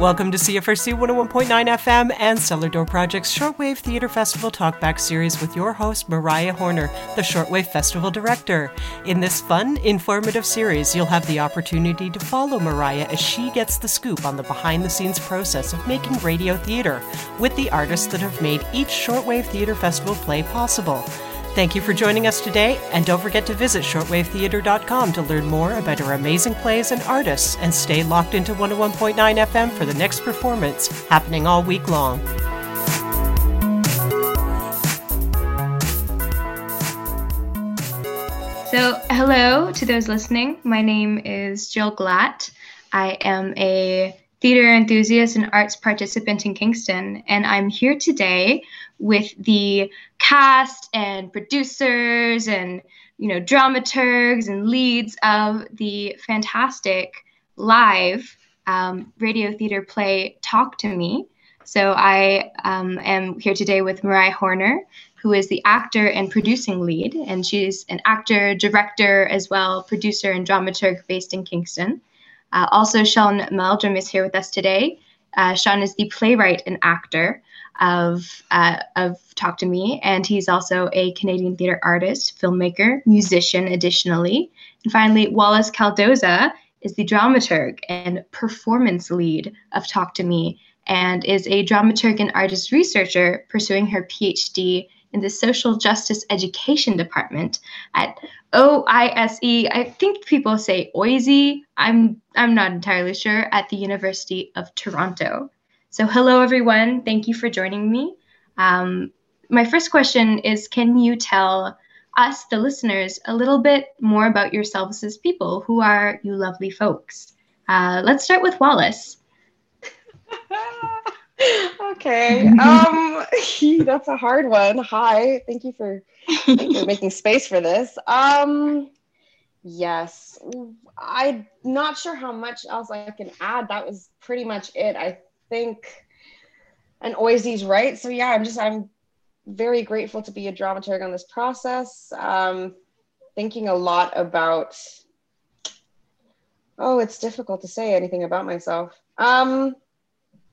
Welcome to CFRC 101.9 FM and Cellar Door Project's Shortwave Theater Festival Talkback series with your host, Mariah Horner, the Shortwave Festival Director. In this fun, informative series, you'll have the opportunity to follow Mariah as she gets the scoop on the behind the scenes process of making radio theater with the artists that have made each Shortwave Theater Festival play possible. Thank you for joining us today, and don't forget to visit shortwavetheater.com to learn more about our amazing plays and artists, and stay locked into 101.9 FM for the next performance happening all week long. So, hello to those listening. My name is Jill Glatt. I am a theater enthusiast and arts participant in Kingston, and I'm here today with the cast and producers and you know dramaturgs and leads of the fantastic live um, radio theater play Talk to Me. So I um, am here today with Mariah Horner, who is the actor and producing lead, and she's an actor, director, as well, producer and dramaturg based in Kingston. Uh, also, Sean Meldrum is here with us today. Uh, Sean is the playwright and actor of uh, of Talk to Me, and he's also a Canadian theater artist, filmmaker, musician. Additionally, and finally, Wallace Caldoza is the dramaturg and performance lead of Talk to Me, and is a dramaturg and artist researcher pursuing her PhD in the Social Justice Education Department at OISE. I think people say OISE. I'm I'm not entirely sure at the University of Toronto. So hello everyone. Thank you for joining me. Um, my first question is: Can you tell us, the listeners, a little bit more about yourselves as people? Who are you, lovely folks? Uh, let's start with Wallace. okay. Um, that's a hard one. Hi. Thank you for, thank you for making space for this. Um, yes. I'm not sure how much else I can add. That was pretty much it. I think, and Oisy's right. So yeah, I'm just, I'm very grateful to be a dramaturg on this process. Um, thinking a lot about, oh, it's difficult to say anything about myself. Um,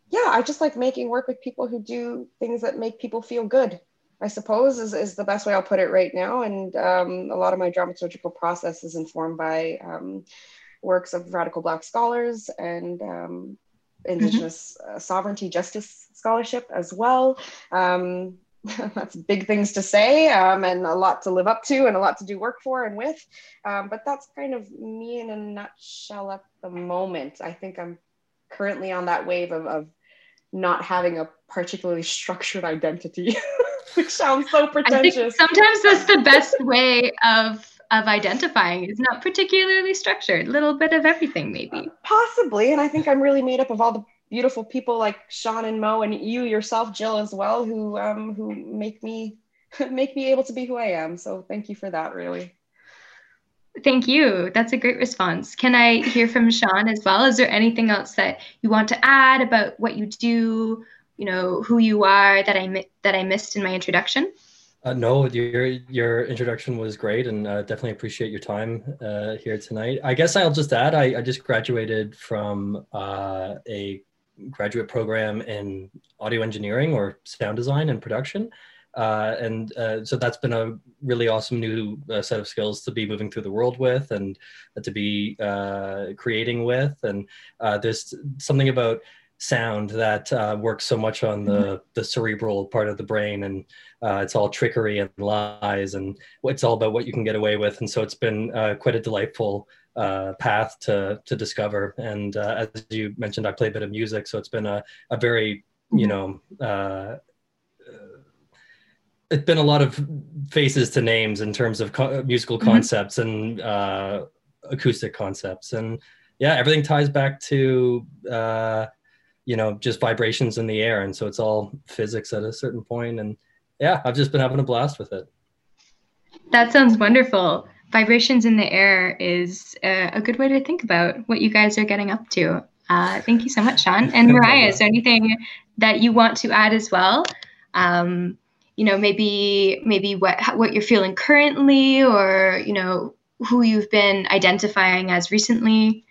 yeah, I just like making work with people who do things that make people feel good. I suppose is, is the best way I'll put it right now. And um, a lot of my dramaturgical process is informed by um, works of radical Black scholars and um, Indigenous mm-hmm. uh, sovereignty justice scholarship as well. Um, that's big things to say um, and a lot to live up to and a lot to do work for and with. Um, but that's kind of me in a nutshell at the moment. I think I'm currently on that wave of, of not having a particularly structured identity, which sounds so pretentious. sometimes that's the best way of of identifying is not particularly structured. A little bit of everything, maybe. Possibly, and I think I'm really made up of all the beautiful people like Sean and Mo and you yourself, Jill, as well, who um, who make me make me able to be who I am. So thank you for that, really. Thank you. That's a great response. Can I hear from Sean as well? Is there anything else that you want to add about what you do, you know, who you are that I that I missed in my introduction? Uh, no, your your introduction was great, and uh, definitely appreciate your time uh, here tonight. I guess I'll just add, I, I just graduated from uh, a graduate program in audio engineering or sound design and production. Uh, and uh, so that's been a really awesome new set of skills to be moving through the world with and to be creating with. And there's something about sound that uh, works so much on the, mm-hmm. the cerebral part of the brain and it's all trickery and lies and it's all about what you can get away with. And so it's been quite a delightful path to, to discover. And as you mentioned, I play a bit of music, so it's been a, a very, you mm-hmm. know, it's been a lot of faces to names in terms of co- musical mm-hmm. concepts and uh, acoustic concepts and yeah everything ties back to uh, you know just vibrations in the air. And so it's all physics at a certain point. And yeah i've just been having a blast with it. That sounds wonderful. Vibrations in the air is a, a good way to think about what you guys are getting up to. Uh, thank you so much sean. And mariah is there anything that you want to add as well? Um, you know maybe maybe what what you're feeling currently or you know who you've been identifying as recently?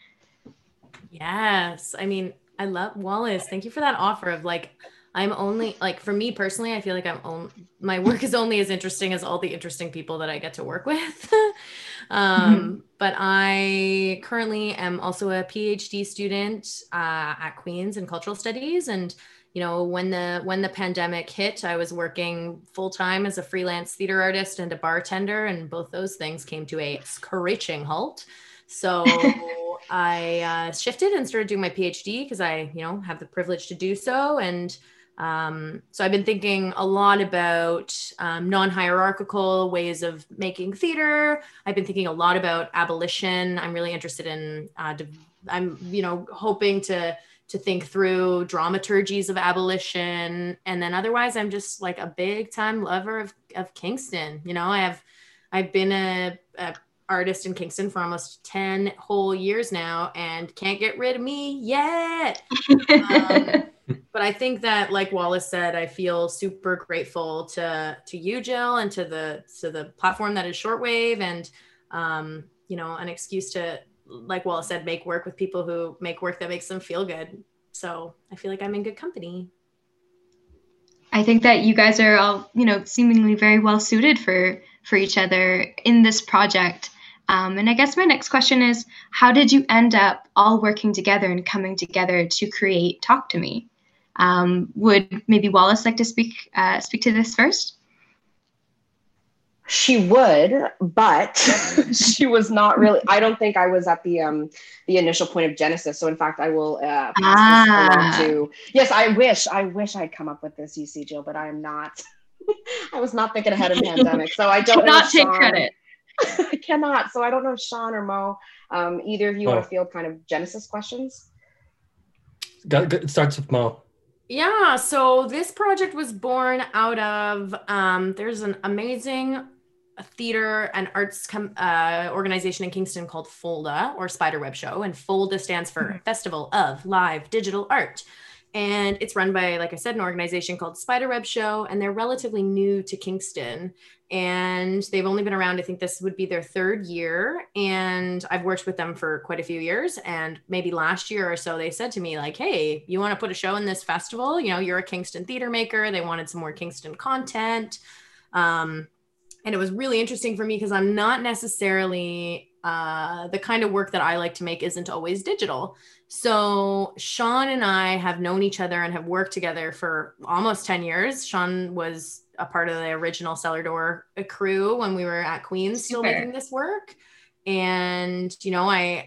Yes. I mean I love Wallace. Thank you for that offer of like I'm only like for me personally, I feel like I'm only my work is only as interesting as all the interesting people that I get to work with. um, mm-hmm. But I currently am also a PhD student uh, at Queen's in cultural studies, and you know when the when the pandemic hit, I was working full time as a freelance theater artist and a bartender, and both those things came to a screeching halt. So I uh, shifted and started doing my PhD because I, you know, have the privilege to do so. And um, so I've been thinking a lot about um, non-hierarchical ways of making theater. I've been thinking a lot about abolition. I'm really interested in. Uh, I'm, you know, hoping to to think through dramaturgies of abolition, and then otherwise, I'm just like a big time lover of of Kingston. You know, I have I've been a, a artist in Kingston for almost 10 whole years now and can't get rid of me yet. um, but I think that like Wallace said, I feel super grateful to to you, Jill, and to the to the platform that is shortwave and um, you know, an excuse to like Wallace said, make work with people who make work that makes them feel good. So I feel like I'm in good company. I think that you guys are all, you know, seemingly very well suited for for each other in this project. Um, and I guess my next question is how did you end up all working together and coming together to create Talk to Me? Um, would maybe Wallace like to speak uh, speak to this first? She would, but she was not really. I don't think I was at the um the initial point of Genesis. So in fact, I will uh, pass ah. this along to. Yes, I wish I wish I'd come up with this, you see, Jill, but I am not. I was not thinking ahead of pandemic, so I don't not take credit. I cannot. So I don't know if Sean or Mo, um, either of you oh. want to field kind of Genesis questions. It starts with Mo. Yeah, so this project was born out of um, there's an amazing theater and arts com- uh, organization in Kingston called FOLDA or Spiderweb Show, and FOLDA stands for mm-hmm. Festival of Live Digital Art. And it's run by, like I said, an organization called Spiderweb Show, and they're relatively new to Kingston. And they've only been around i think this would be their third year. And i've worked with them for quite a few years. And maybe last year or so they said to me like hey you want to put a show in this festival? You know you're a kingston theater maker. They wanted some more kingston content. Um, and it was really interesting for me because i'm not necessarily uh, the kind of work that i like to make isn't always digital so sean and i have known each other and have worked together for almost 10 years sean was a part of the original cellar door crew when we were at Queens still Super. making this work. And you know, I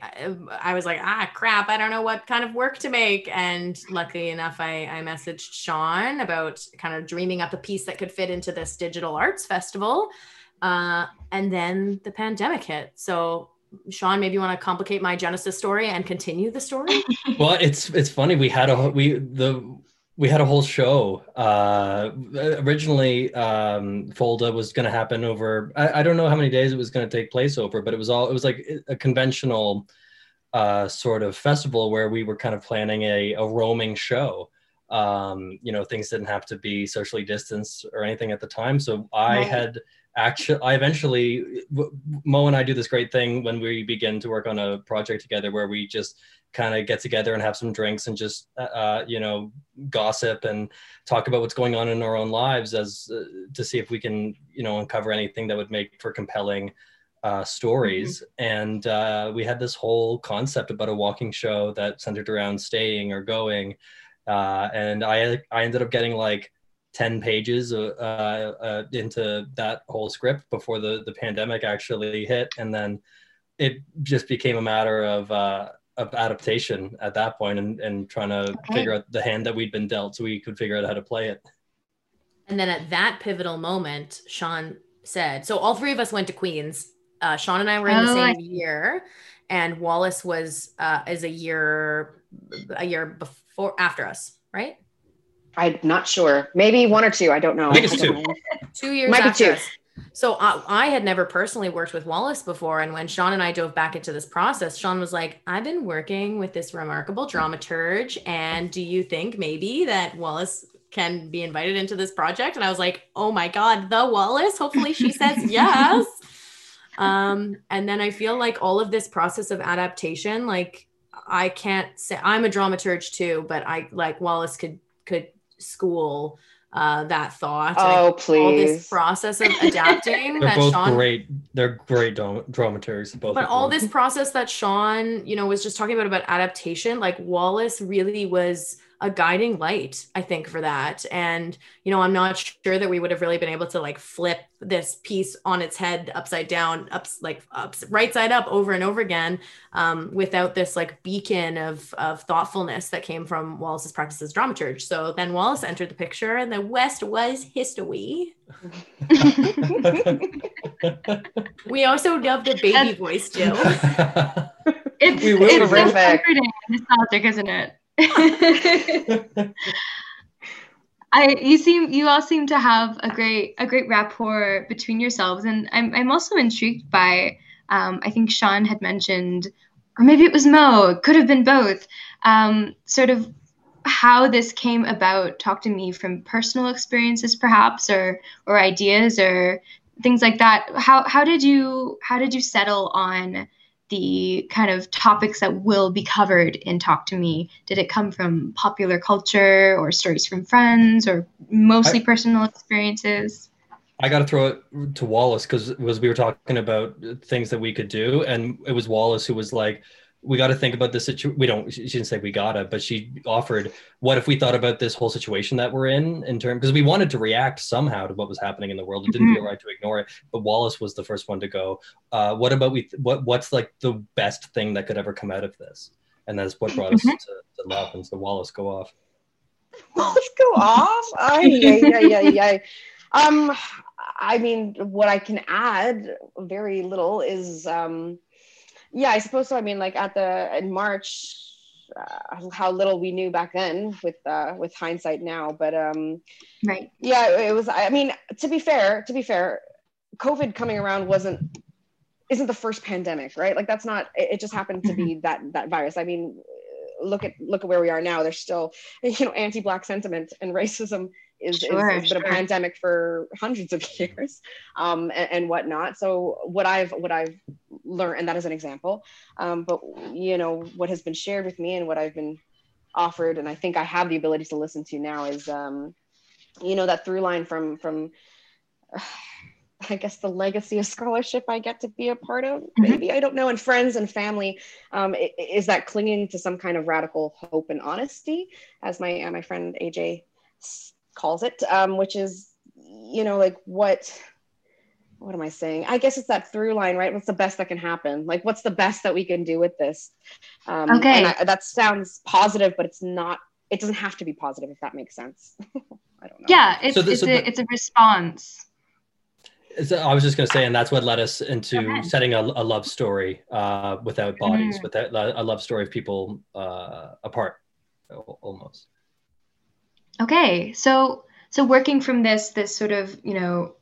I was like, ah, crap, I don't know what kind of work to make. And luckily enough, I I messaged Sean about kind of dreaming up a piece that could fit into this digital arts festival. Uh, and then the pandemic hit. So Sean, maybe you want to complicate my Genesis story and continue the story. well, it's it's funny. We had a we the we had a whole show. Uh, originally, um, Folda was going to happen over. I, I, don't know how many days it was going to take place over, but it was all. It was like a conventional uh, sort of festival where we were kind of planning a, a roaming show. Um, you know, things didn't have to be socially distanced or anything at the time. So I right. had actually, I eventually, Mo and I do this great thing when we begin to work on a project together where we just kind of get together and have some drinks and just uh, uh, you know gossip and talk about what's going on in our own lives as uh, to see if we can you know uncover anything that would make for compelling uh, stories mm-hmm. and uh, we had this whole concept about a walking show that centered around staying or going uh, and I I ended up getting like 10 pages into that whole script before the the pandemic actually hit and then it just became a matter of of adaptation at that point and, and trying to okay. figure out the hand that we'd been dealt so we could figure out how to play it. And then at that pivotal moment, Sean said, so all three of us went to Queens. Uh, Sean and I were in oh, the same I- year and Wallace was uh, is a year a year before after us, right? I'm not sure. Maybe one or two. I don't know. I think it's two. two years Might after be two. So I, I, had never personally worked with Wallace before. And when Sean and I dove back into this process, Sean was like, I've been working with this remarkable dramaturge. And do you think maybe that Wallace can be invited into this project? And I was like, oh my God, the Wallace. Hopefully she says yes. um, and then I feel like all of this process of adaptation, like I can't say I'm a dramaturge too, but I like Wallace could could school uh, that thought. Oh, please! All this process of adapting. They're both Sean, great. They're great dramaturgs. Both. But all this process that Sean, you know, was just talking about about adaptation, like Wallace really was a guiding light, I think, for that. And, you know, I'm not sure that we would have really been able to like flip this piece on its head upside down, ups like ups right side up over and over again, um, without this like beacon of of thoughtfulness that came from Wallace's practice as dramaturge. So then Wallace entered the picture and the West was history. we also love the baby voice, Jill. it's, it's so comforting and nostalgic, isn't it? I you seem you all seem to have a great a great rapport between yourselves, and I'm I'm also intrigued by um, I think Sean had mentioned, or maybe it was Mo, could have been both. Um, sort of how this came about. Talk to me from personal experiences, perhaps, or or ideas, or things like that. How how did you how did you settle on the kind of topics that will be covered in Talk to Me? Did it come from popular culture or stories from friends or mostly I, personal experiences? I got to throw it to Wallace because was we were talking about things that we could do, and it was Wallace who was like, we got to think about the situation. We don't, she didn't say we gotta, but she offered, what if we thought about this whole situation that we're in, in terms, because we wanted to react somehow to what was happening in the world. It didn't mm-hmm. feel right to ignore it. But Wallace was the first one to go, uh, what about we, what, what's like the best thing that could ever come out of this? And that's what brought us mm-hmm. to, to love. And so Wallace, go off. Wallace, go off. Yeah, yeah, yeah, yeah. Um, I mean, what I can add, very little, is, um, yeah, I suppose so. I mean, like at the in March, uh, how little we knew back then with uh, with hindsight now. But um, right, yeah, it was. I mean, to be fair, to be fair, COVID coming around wasn't isn't the first pandemic, right? Like that's not. It, it just happened to be mm-hmm. that that virus. I mean, look at look at where we are now. There's still you know anti-black sentiment and racism is, sure, is, is sure. been a pandemic for hundreds of years um, and, and, whatnot. So what I've what I've learned, and that is an example. Um, but you know what has been shared with me and what I've been offered, and I think I have the ability to listen to now is um, you know that through line from from. Uh, I guess the legacy of scholarship I get to be a part of, mm-hmm. maybe mm-hmm. I don't know, and friends and family, um, is that clinging to some kind of radical hope and honesty, as my uh, my friend AJ calls it, um, which is, you know, like what, what am I saying? I guess it's that through line, right? What's the best that can happen? Like, what's the best that we can do with this? Um, okay. I, that sounds positive, but it's not, it doesn't have to be positive if that makes sense. I don't know. Yeah, it's, so the, it's, so a, the, it's a response. I was just going to say, and that's what led us into setting a, a love story uh, without bodies, mm. without a love story of people uh, apart, almost. Okay, so so working from this this sort of you know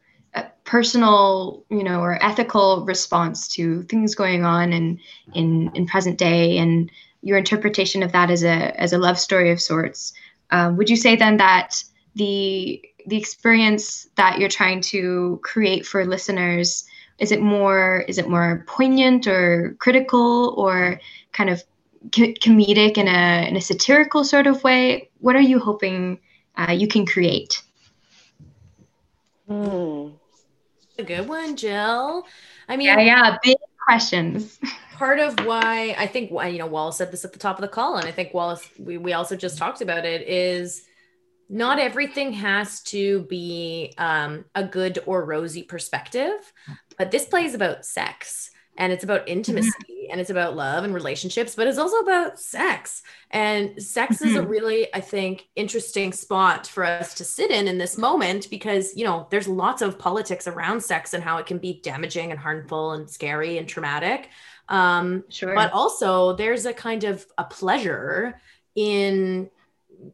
personal you know or ethical response to things going on in in in present day and your interpretation of that as a as a love story of sorts um, would you say then that the the experience that you're trying to create for listeners is it more is it more poignant or critical or kind of co- comedic in a in a satirical sort of way what are you hoping uh, you can create. Hmm. A good one, Jill. I mean, yeah, yeah, big questions. Part of why I think why you know Wallace said this at the top of the call, and I think Wallace we we also just talked about it is not everything has to be um, a good or rosy perspective, but this play is about sex and it's about intimacy mm-hmm. and it's about love and relationships but it's also about sex and sex mm-hmm. is a mm-hmm. really i think interesting spot for us to sit in in this moment because you know there's lots of politics around sex and how it can be damaging and harmful and scary and traumatic um sure but also there's a kind of a pleasure in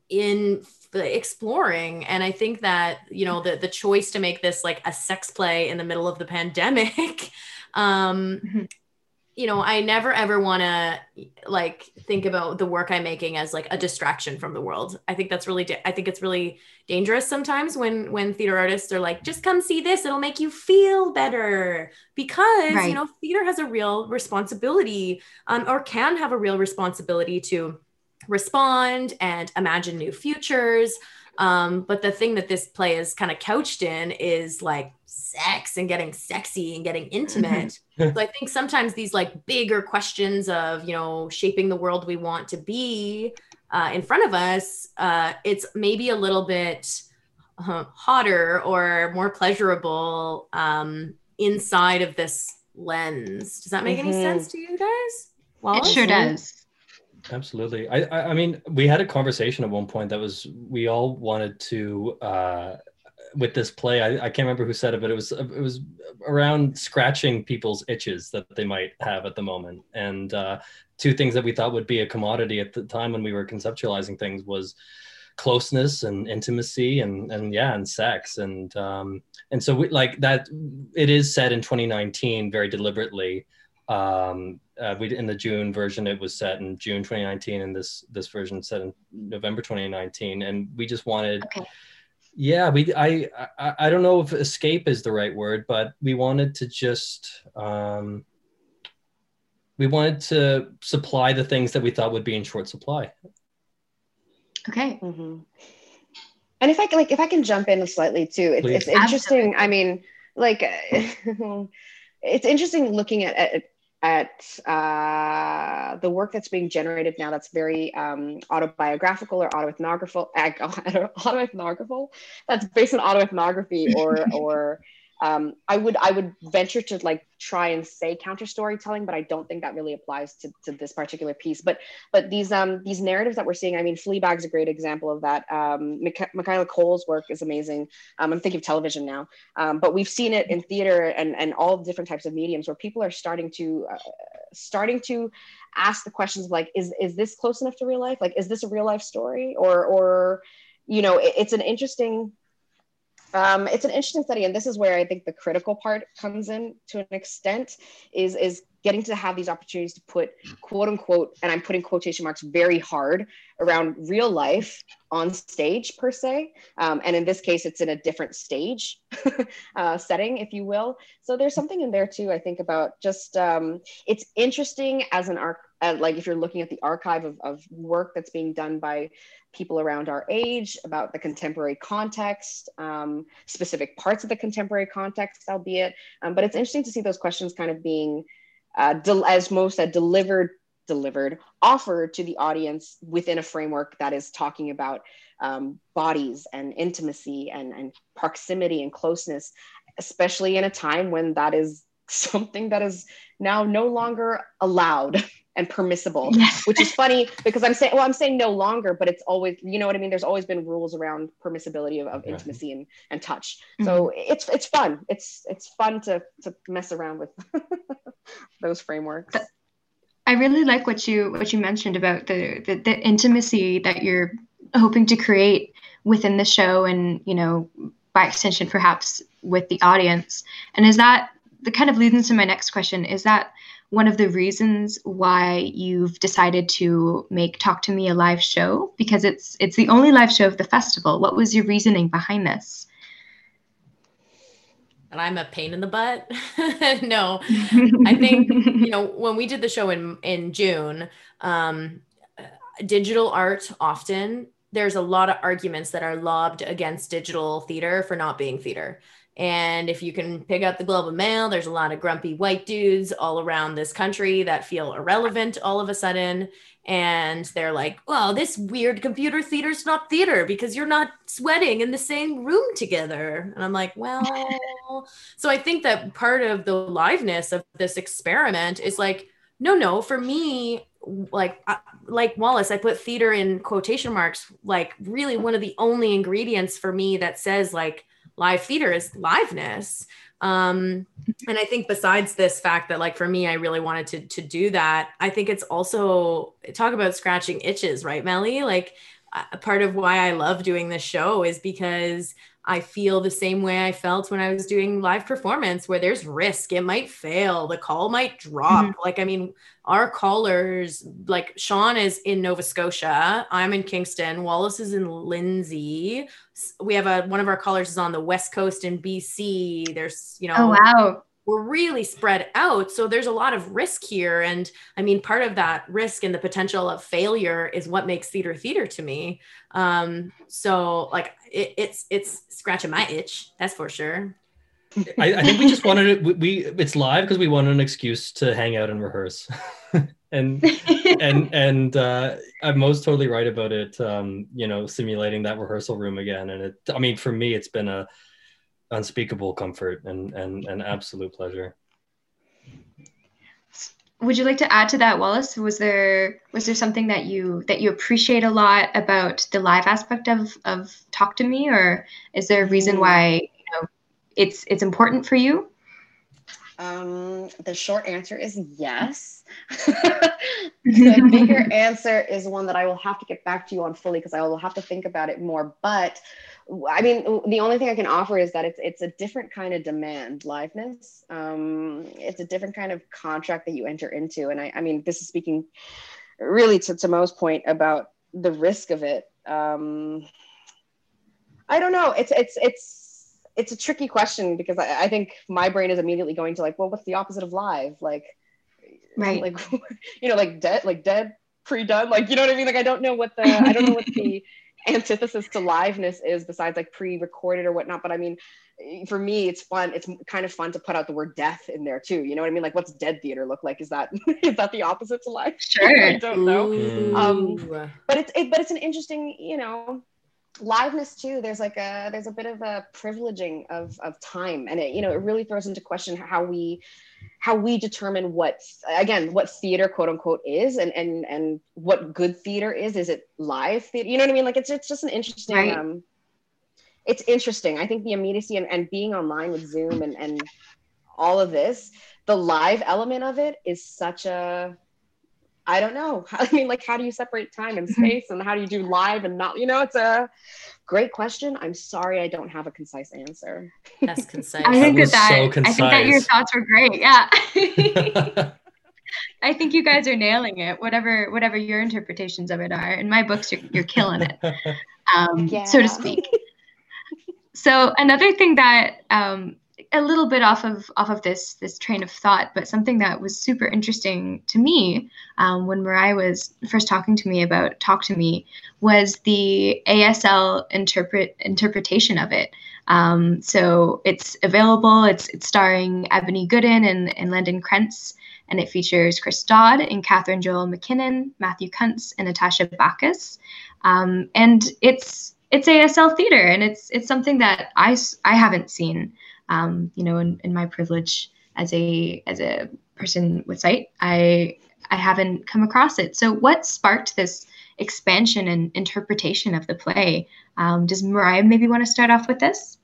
in exploring and i think that you know the the choice to make this like a sex play in the middle of the pandemic um, mm-hmm. you know, I never ever want to like think about the work I'm making as like a distraction from the world. I think that's really, da- I think it's really dangerous sometimes when when theater artists are like, just come see this, it'll make you feel better because Right. you know theater has a real responsibility, um, or can have a real responsibility to respond and imagine new futures. Um, but the thing that this play is kind of couched in is like sex and getting sexy and getting intimate. so I think sometimes these like bigger questions of, you know, shaping the world we want to be uh, in front of us, uh, it's maybe a little bit uh, hotter or more pleasurable um, inside of this lens. Does that make any Mhm. sense to you guys? It sure does. Absolutely. I, I mean, we had a conversation at one point that was we all wanted to uh with this play. I, I can't remember who said it, but it was it was around scratching people's itches that they might have at the moment. And uh two things that we thought would be a commodity at the time when we were conceptualizing things was closeness and intimacy and and yeah and sex and um and so we like that it is set in 2019 very deliberately um uh, we in the June version it was set in June 2019 and this this version set in November 2019 and we just wanted Okay. yeah we I, I I don't know if escape is the right word but we wanted to just um we wanted to supply the things that we thought would be in short supply Okay. hmm And if I can, like, if I can jump in slightly too, it's, it's Please. interesting. I mean, like, it's interesting looking at at, at uh, the work that's being generated now. That's very um, autobiographical or autoethnographical, autoethnographical. That's based on autoethnography or or. Um, I would I would venture to like try and say counter storytelling, but I don't think that really applies to, to this particular piece. But but these um these narratives that we're seeing i mean fleabag's a great example of that. Um Micha- michaela Coel's work is amazing. Um, i'm thinking of television now. Um, but we've seen it in theater and and all different types of mediums where people are starting to uh, starting to ask the questions of like is is this close enough to real life? Like is this a real life story? Or or you know it- it's an interesting um, it's an interesting study and this is where i think the critical part comes in to an extent is is getting to have these opportunities to put quote unquote and i'm putting quotation marks very hard around real life on stage per se. Um, and in this case it's in a different stage uh, setting if you will. So there's something in there too i think about just um, it's interesting as an arc like if you're looking at the archive of, of work that's being done by people around our age about the contemporary context um, specific parts of the contemporary context albeit um, but it's interesting to see those questions kind of being uh, del- as most said, delivered, delivered, offered to the audience within a framework that is talking about um, bodies and intimacy and, and proximity and closeness, especially in a time when that is something that is now no longer allowed and permissible Yes. which is funny because I'm saying, well, I'm saying no longer, but it's always, you know what I mean? There's always been rules around permissibility of, of Right. intimacy and, and touch. So mm-hmm. it's, it's fun. It's, it's fun to, to mess around with those frameworks. I really like what you what you mentioned about the, the the intimacy that you're hoping to create within the show and you know by extension perhaps with the audience. And is that the kind of leads into my next question is that one of the reasons why you've decided to make Talk to Me a live show because it's it's the only live show of the festival. What was your reasoning behind this? and I'm a pain in the butt. no, I think you know when we did the show in in June, um, digital art often there's a lot of arguments that are lobbed against digital theater for not being theater. And if you can pick up the Globe and Mail, there's a lot of grumpy white dudes all around this country that feel irrelevant all of a sudden. And they're like, well, this weird computer theater's not theater because you're not sweating in the same room together. And I'm like, well, so I think that part of the liveness of this experiment is like, no, no, for me, like uh, like Wallace, I put theater in quotation marks, like really one of the only ingredients for me that says like live theater is liveness. Um, and I think besides this fact that like for me, I really wanted to to do that, I think it's also talk about scratching itches, right, Melly? Like part of why I love doing this show is because I feel the same way I felt when I was doing live performance, where there's risk. It might fail, the call might drop. Mm-hmm. Like, I mean, our callers, like Sean is in Nova Scotia, I'm in Kingston, Wallace is in Lindsay. We have a one of our callers is on the West Coast in BC. There's, you know, oh wow, we're really spread out. So there's a lot of risk here. And I mean, part of that risk and the potential of failure is what makes theater theater to me. Um, so like it, it's it's scratching my itch, that's for sure. I, I think we just wanted it. We, we it's live because we wanted an excuse to hang out and rehearse. and and and uh, I'm most totally right about it. Um, you know, simulating that rehearsal room again, and it. I mean, for me, it's been a unspeakable comfort and and an absolute pleasure. Would you like to add to that, Wallace? Was there was there something that you that you appreciate a lot about the live aspect of of Talk to Me, or is there a reason mm. why you know it's it's important for you? Um, the short answer is yes. the bigger answer is one that I will have to get back to you on fully because I will have to think about it more. But I mean, the only thing I can offer is that it's it's a different kind of demand liveness. Um, it's a different kind of contract that you enter into, and I, I mean, this is speaking really to, to Mo's point about the risk of it. Um, I don't know. It's it's it's it's a tricky question because I, I think my brain is immediately going to like, well, what's the opposite of live? Like, right? Like, you know, like dead, like dead, pre-done. Like, you know what I mean? Like, I don't know what the I don't know what the antithesis to liveness is besides like pre-recorded or whatnot but i mean for me it's fun it's kind of fun to put out the word death in there too you know what i mean like what's dead theater look like is that is that the opposite to live sure i don't know um but it's it, but it's an interesting you know liveness too there's like a there's a bit of a privileging of of time and it you know it really throws into question how we how we determine what again what theater quote unquote is and and and what good theater is. Is it live theater you know what i mean? Like it's it's just an interesting right. um it's interesting. I think the immediacy and, and being online with zoom and and all of this the live element of it is such a I don't know. I mean, like, how do you separate time and space, and how do you do live and not? You know, it's a great question. I'm sorry, I don't have a concise answer. That's concise. I think that, that so I think that your thoughts were great. Yeah. I think you guys are nailing it. Whatever, whatever your interpretations of it are. In my books, you're, you're killing it, um, yeah. so to speak. So another thing that um, a little bit off of off of this this train of thought, but something that was super interesting to me um, when Mariah was first talking to me about Talk to Me was the ASL interpret interpretation of it. Um, so it's available. It's it's starring Ebony Gooden and, and Landon Krentz, and it features Chris Dodd and Catherine Joel McKinnon, Matthew Kuntz, and Natasha Bacchus. Um, and it's it's ASL theater, and it's it's something that I I haven't seen um, you know, in, in my privilege as a as a person with sight, I I haven't come across it. So, what sparked this expansion and interpretation of the play? Um, does Mariah maybe want to start off with this?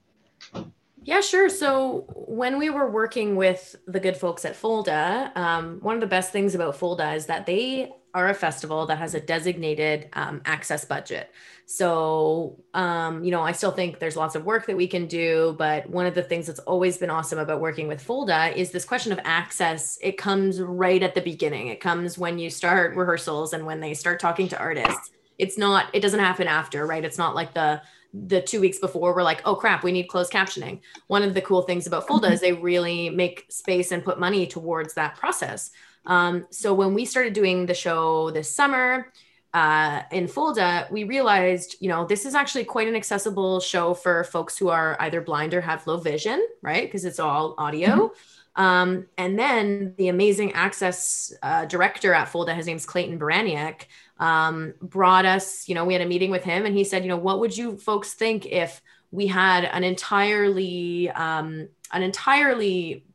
Yeah, sure. So when we were working with the good folks at Folda, um, one of the best things about Folda is that they are a festival that has a designated um, access budget. So, um, you know, I still think there's lots of work that we can do, but one of the things that's always been awesome about working with Folda is this question of access. It comes right at the beginning. It comes when you start rehearsals and when they start talking to artists. It's not, it doesn't happen after, right? It's not like the the two weeks before we're like, oh crap, we need closed captioning. One of the cool things about Folda is they really make space and put money towards that process. Um, so when we started doing the show this summer, uh, in Folda, we realized, you know, this is actually quite an accessible show for folks who are either blind or have low vision, right? Because it's all audio. Mm-hmm. Um, and then the amazing access uh, director at Folda, his name's Clayton Baraniak, um, brought us, you know, we had a meeting with him and he said, you know, what would you folks think if we had an entirely, um, an entirely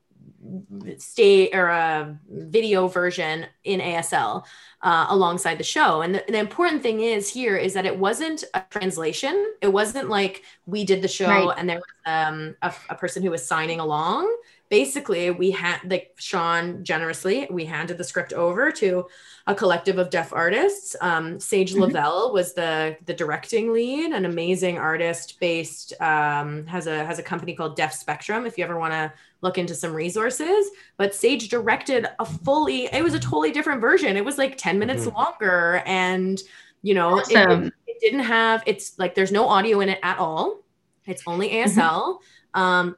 stay or a video version in ASL uh, alongside the show. And the, the, important thing is here is that it wasn't a translation. It wasn't like we did the show right. and there was um, a, a, person who was signing along. Basically we had like Sean generously, we handed the script over to a collective of deaf artists. Um, Sage mm-hmm. Lavelle was the the directing lead, an amazing artist based um, has a has a company called Deaf Spectrum. If you ever want to look into some resources, but Sage directed a fully. It was a totally different version. It was like ten minutes mm-hmm. longer, and you know, awesome. it, it, didn't have. It's like there's no audio in it at all. It's only ASL. Mm-hmm. Um,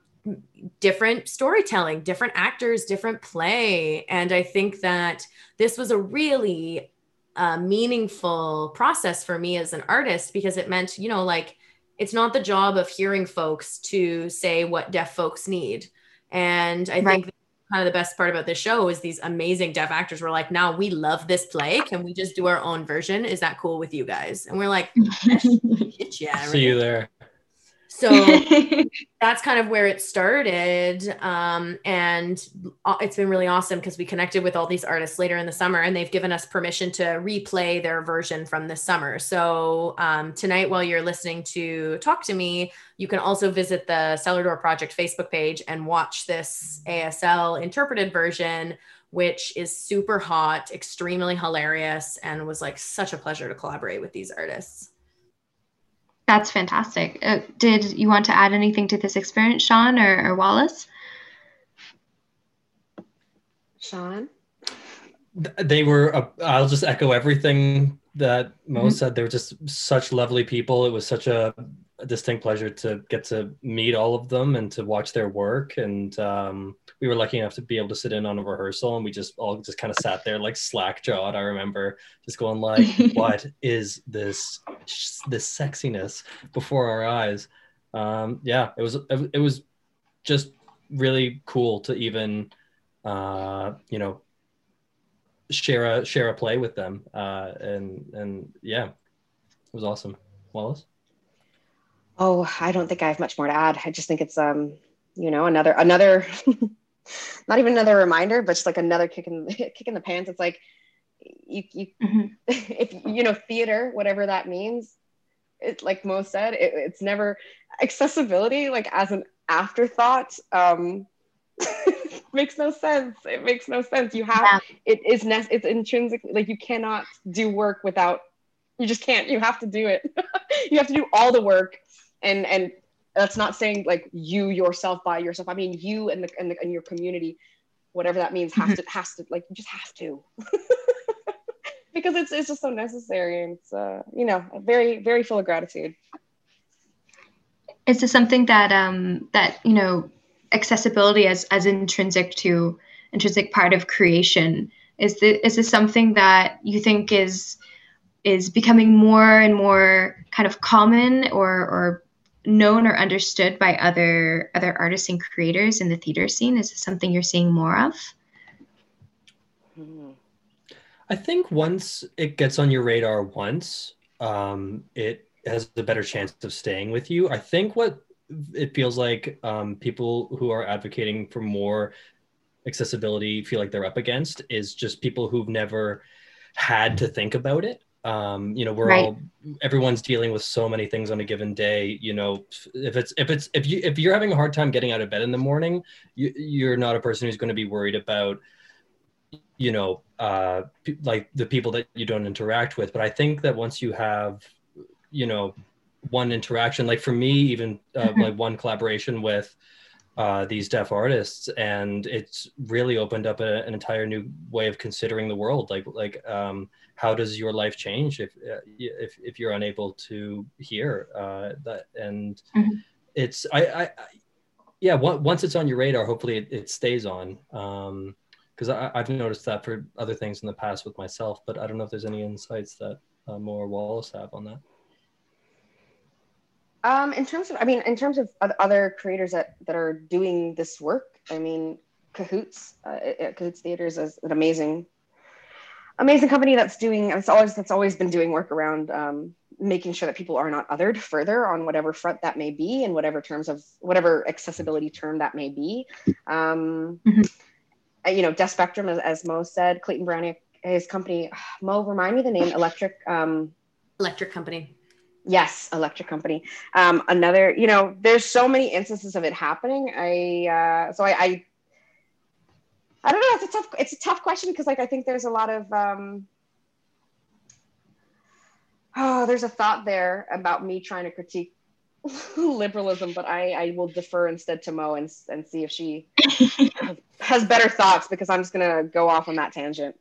different storytelling, different actors, different play. And I think that this was a really uh, meaningful process for me as an artist because it meant, you know, like it's not the job of hearing folks to say what deaf folks need. And I right. think kind of the best part about this show is these amazing deaf actors were like, now we love this play. Can we just do our own version? Is that cool with you guys? And we're like, yeah. See you there. So that's kind of where it started. Um, and it's been really awesome because we connected with all these artists later in the summer and they've given us permission to replay their version from this summer. So um, tonight, while you're listening to Talk to Me, you can also visit the Cellar Door Project Facebook page and watch this ASL interpreted version which is super hot, extremely hilarious, and was like such a pleasure to collaborate with these artists. That's fantastic. Uh, did you want to add anything to this experience, Sean or, or Wallace? Sean? They were, uh, I'll just echo everything that Mo mm-hmm. said. They were just such lovely people. It was such a, a, distinct pleasure to get to meet all of them and to watch their work. And um, we were lucky enough to be able to sit in on a rehearsal and we just all just kind of sat there like slack jawed. I remember just going like, what is this, this sexiness before our eyes? Um, yeah, it was, it was just really cool to even, uh, you know, share a, share a play with them. Uh, and, and yeah, it was awesome. Wallace? Oh, I don't think I have much more to add. I just think it's um, you know, another another not even another reminder, but just like another kick in kick in the pants. It's like you, you mm-hmm. if you know theater, whatever that means. It like Mo said, it, it's never accessibility like as an afterthought. Um, makes no sense. It makes no sense. You have yeah. it is ne- it's intrinsically like you cannot do work without you just can't. You have to do it. you have to do all the work and and that's not saying like you yourself by yourself. I mean you and the and, the, and your community, whatever that means, has mm-hmm. to has to like you just have to. because it's it's just so necessary and it's uh you know very very full of gratitude is this something that um that you know accessibility as as intrinsic to intrinsic part of creation is this, is this something that you think is is becoming more and more kind of common or or known or understood by other other artists and creators in the theater scene? Is this something you're seeing more of? I think once it gets on your radar once, um, it has a better chance of staying with you. I think what it feels like um, people who are advocating for more accessibility feel like they're up against is just people who've never had to think about it um, you know we're right. all everyone's dealing with so many things on a given day you know if it's if it's if you if you're having a hard time getting out of bed in the morning you, you're not a person who's going to be worried about you know uh like the people that you don't interact with but i think that once you have you know one interaction like for me even uh, mm-hmm. like one collaboration with uh, these deaf artists and it's really opened up a, an entire new way of considering the world. Like like um, how does your life change if uh, if, if you're unable to hear uh, that and mm-hmm. it's I, I, I yeah once it's on your radar hopefully it, it stays on. Because um, I've noticed that for other things in the past with myself but I don't know if there's any insights that uh, more Wallace have on that um, in terms of, I mean, in terms of other creators that, that are doing this work, I mean, Cahoots, uh, Cahoots Theaters is an amazing amazing company that's doing it's always that's always been doing work around um, making sure that people are not othered further on whatever front that may be in whatever terms of whatever accessibility term that may be um, mm-hmm. You know deaf spectrum as, as mo said clayton Baraniak his company mo remind me the name electric um, electric company yes electric company um, another you know there's so many instances of it happening i uh, so I, I I don't know. It's a tough. It's a tough question because like I think there's a lot of um, oh, there's a thought there about me trying to critique liberalism, but I, I will defer instead to Mo and, and see if she has better thoughts because I'm just gonna go off on that tangent.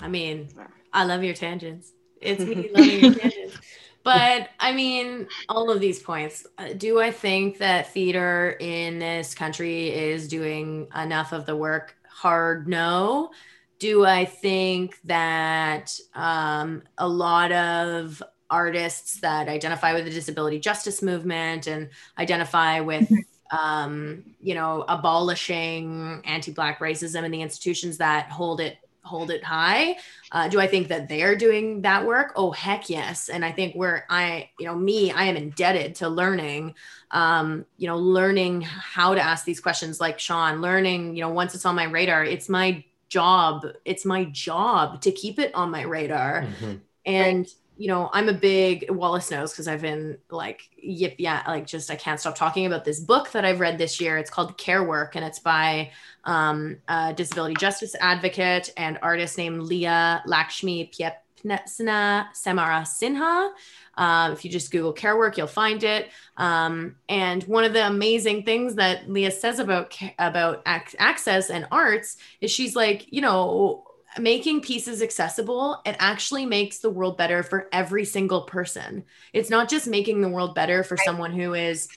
I mean, I love your tangents. It's me loving your tangents. But I mean, all of these points. Uh, do I think that theater in this country is doing enough of the work? Hard no. Do I think that um, a lot of artists that identify with the disability justice movement and identify with mm-hmm. um, you know abolishing anti-black racism in the institutions that hold it hold it high uh, do i think that they're doing that work? Oh heck yes. And i think where i you know me i am indebted to learning um, you know learning how to ask these questions like sean learning you know once it's on my radar it's my job it's my job to keep it on my radar. Mm-hmm. and you know, I'm a big Wallace knows because I've been like, yip, yeah, like just I can't stop talking about this book that I've read this year. It's called Care Work, and it's by um, a disability justice advocate and artist named Leah Lakshmi Piepzna-Samarasinha. Um, if you just Google care work, you'll find it. Um, and one of the amazing things that Leah says about about ac- access and arts is she's like, you know, making pieces accessible it actually makes the world better for every single person. It's not just making the world better for someone who is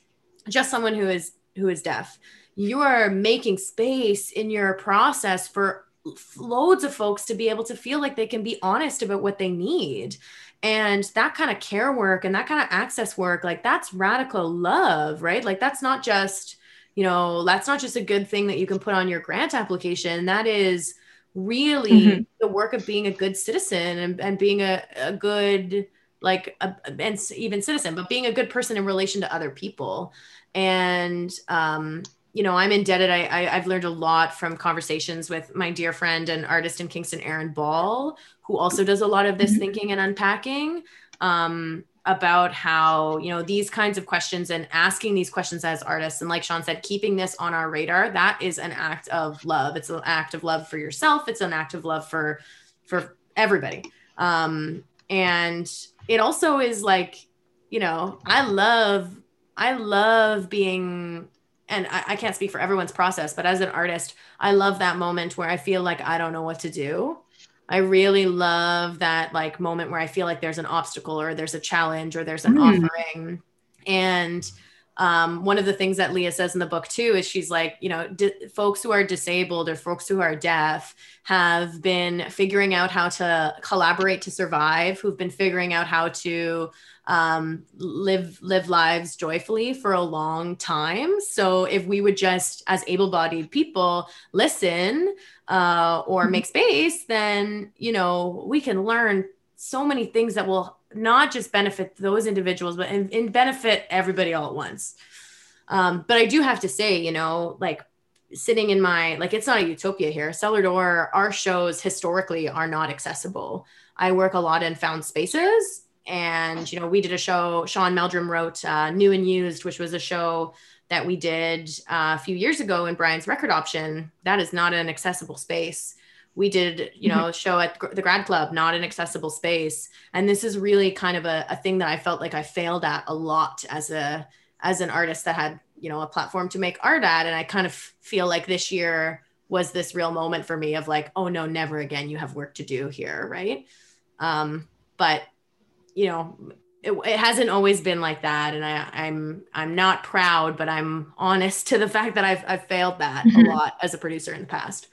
just someone who is who is deaf. You are making space in your process for loads of folks to be able to feel like they can be honest about what they need. And that kind of care work and that kind of access work like that's radical love right? Like that's not just you know that's not just a good thing that you can put on your grant application. That is really mm-hmm. the work of being a good citizen and, and being a, a good like a, and even citizen but being a good person in relation to other people and um you know i'm indebted I, I i've learned a lot from conversations with my dear friend and artist in kingston aaron ball who also does a lot of this mm-hmm. thinking and unpacking um about how you know these kinds of questions and asking these questions as artists and like sean said keeping this on our radar that is an act of love. It's an act of love for yourself. It's an act of love for for everybody. Um and it also is like you know i love i love being and I, I can't speak for everyone's process but as an artist i love that moment where i feel like i don't know what to do I really love that like moment where I feel like there's an obstacle or there's a challenge or there's an mm. offering. And um, one of the things that Leah says in the book too is she's like, you know, di- folks who are disabled or folks who are deaf have been figuring out how to collaborate to survive, who've been figuring out how to um, live live lives joyfully for a long time. So if we would just, as able-bodied people, listen uh, or mm-hmm. make space, then you know we can learn so many things that will not just benefit those individuals, but and, and benefit everybody all at once. Um, but I do have to say, you know, like sitting in my like it's not a utopia here. Cellar Door, our shows historically are not accessible. I work a lot in found spaces and you know we did a show sean meldrum wrote uh, new and used which was a show that we did uh, a few years ago in brian's record option that is not an accessible space we did you know mm-hmm. show at the grad club not an accessible space. And this is really kind of a, a thing that i felt like i failed at a lot as a as an artist that had you know a platform to make art at. And i kind of feel like this year was this real moment for me of like oh no never again you have work to do here right? Um but you know it, it, hasn't always been like that. And I, i'm i'm not proud but i'm honest to the fact that i've, I've failed that a mm-hmm. lot as a producer in the past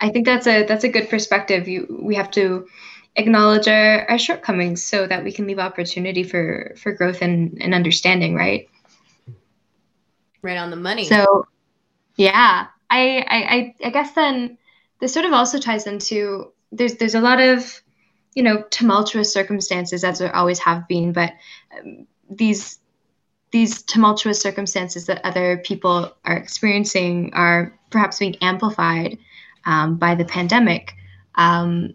i think that's a that's a good perspective. You we have to acknowledge our, our shortcomings so that we can leave opportunity for for growth and, and understanding right? Right on the money. So yeah. I, I i guess then this sort of also ties into there's there's a lot of you know tumultuous circumstances as there always have been but um, these these tumultuous circumstances that other people are experiencing are perhaps being amplified um, by the pandemic um,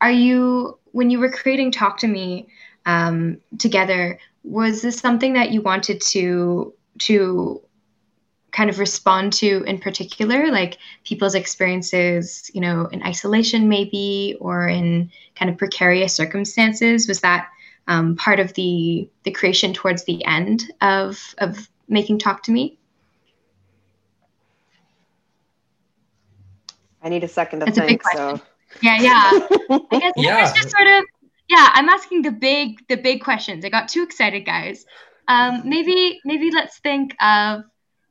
are you when you were creating talk to me um, together was this something that you wanted to to kind of respond to in particular, like people's experiences, you know, in isolation maybe, or in kind of precarious circumstances? Was that um, part of the the creation towards the end of of making Talk to Me? I need a second to That's think. So yeah, yeah. I guess yeah. it's just sort of yeah. I'm asking the big the big questions. I got too excited, guys. Um, maybe maybe let's think of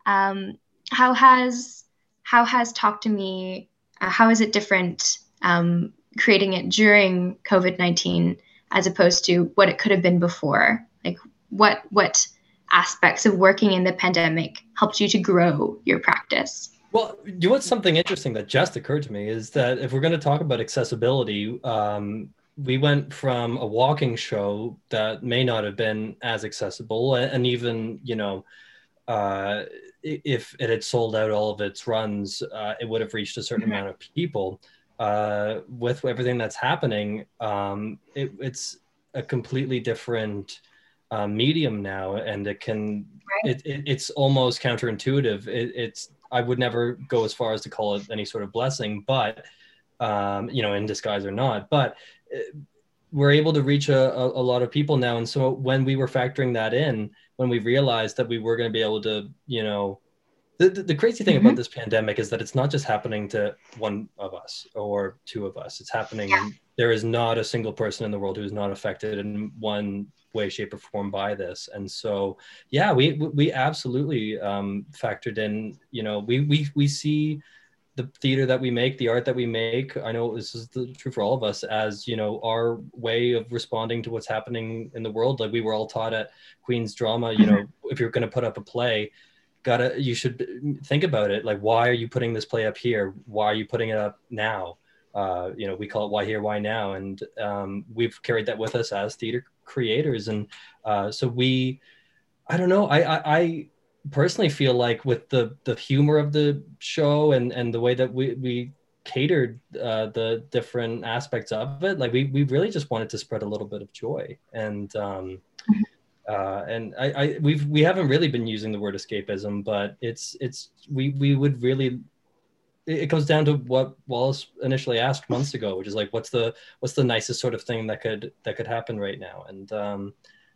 um, how has how has Talk to Me. Uh, how is it different um, creating it during COVID nineteen as opposed to what it could have been before? Like what what aspects of working in the pandemic helped you to grow your practice? Well, you know what's something interesting that just occurred to me is that if we're going to talk about accessibility, um, we went from a walking show that may not have been as accessible, and even you know, uh, if it had sold out all of its runs, uh, it would have reached a certain mm-hmm. amount of people. Uh, with everything that's happening, um, it, it's a completely different uh, medium now, and it can. Right. It, it, it's almost counterintuitive. it's I would never go as far as to call it any sort of blessing, but um, you know, in disguise or not. But uh, we're able to reach a, a, a, lot of people now, and so when we were factoring that in, when we realized that we were going to be able to, you know, the, the, the crazy thing mm-hmm. about this pandemic is that it's not just happening to one of us or two of us. It's happening. Yeah. There is not a single person in the world who is not affected in one way, shape, or form by this. And so, yeah, we we absolutely um, factored in. You know, we we we see the theater that we make, the art that we make. I know this is the, true for all of us as you know our way of responding to what's happening in the world. Like we were all taught at Queen's Drama. You know, if you're going to put up a play, gotta you should think about it. Like, why are you putting this play up here? Why are you putting it up now? Uh, you know, we call it why here, why now, and um, we've carried that with us as theater creators, and uh, so we, I don't know, I, I, I, personally feel like with the the humor of the show and and the way that we we catered uh, the different aspects of it, like we we really just wanted to spread a little bit of joy, and um, uh, and I, I we've we haven't really been using the word escapism, but it's it's we we would really it goes down to what Wallace initially asked months ago, which is like, what's the what's the nicest sort of thing that could that could happen right now? And um,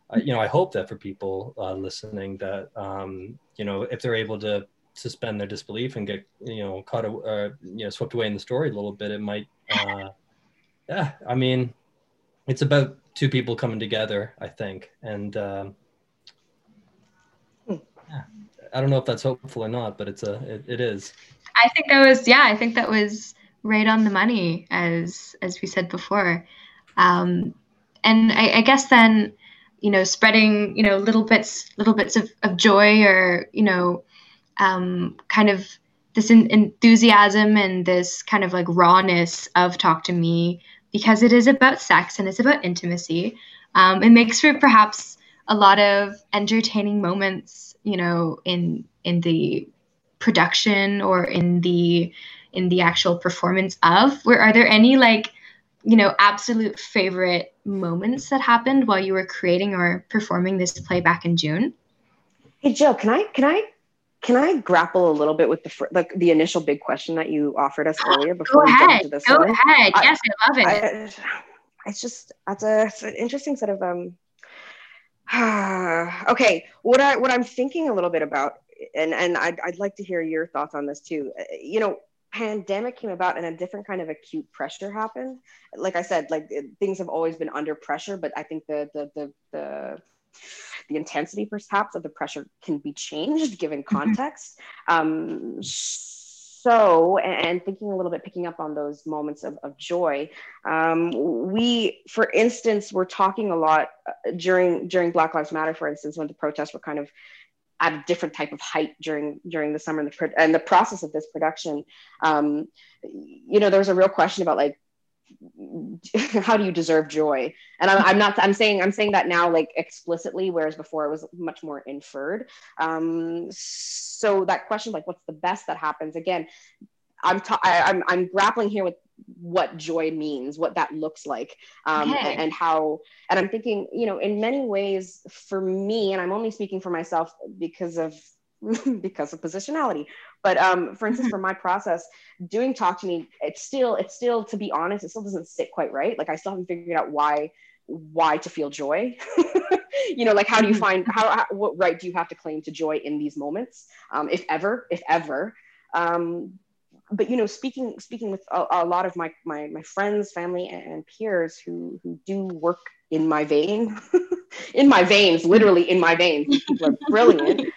I, you know, I hope that for people uh, listening, that um, you know, if they're able to suspend their disbelief and get you know caught uh, you know swept away in the story a little bit, it might. Uh, yeah, I mean, it's about two people coming together, I think, and. Um, yeah, I don't know if that's hopeful or not, but it's a it, it is. I think that was yeah, I think that was right on the money as as we said before. Um, and I, I guess then, you know, spreading, you know, little bits little bits of, of joy or, you know, um, kind of this enthusiasm and this kind of like rawness of talk to me because it is about sex and it's about intimacy. Um, it makes for perhaps a lot of entertaining moments, you know, in in the production or in the in the actual performance of where are there any like you know absolute favorite moments that happened while you were creating or performing this play back in june? Hey jill can i can i can i grapple a little bit with the like the initial big question that you offered us earlier before go we into this go one? ahead. I, yes i love it. I, it's just that's a it's an interesting set of um okay what i what i'm thinking a little bit about and and I'd, I'd like to hear your thoughts on this too. Uh, you know pandemic came about and a different kind of acute pressure happened. Like i said like things have always been under pressure but i think the the the, the the intensity perhaps of the pressure can be changed given mm-hmm. context. Um, so and thinking a little bit picking up on those moments of, of joy um, we for instance were talking a lot uh, during during black lives matter for instance when the protests were kind of at a different type of height during during the summer and the, and the process of this production. Um, you know there was a real question about like how do you deserve joy? And I'm, I'm, not i'm saying i'm saying that now like explicitly whereas before it was much more inferred. Um, so that question like what's the best that happens? Again i'm ta- I, I'm, I'm grappling here with what joy means, what that looks like, um, okay. and, and, how. And I'm thinking, you know, in many ways, for me, and I'm only speaking for myself because of because of positionality. But um, for instance, for my process, doing talk to me, it's still, it's still, to be honest, it still doesn't sit quite right. Like I still haven't figured out why, why to feel joy. you know, like how do you find how, how, what right do you have to claim to joy in these moments, um, if ever, if ever. Um, but you know, speaking speaking with a, a lot of my, my my friends, family, and peers who who do work in my vein, in my veins, literally in my veins. People are brilliant.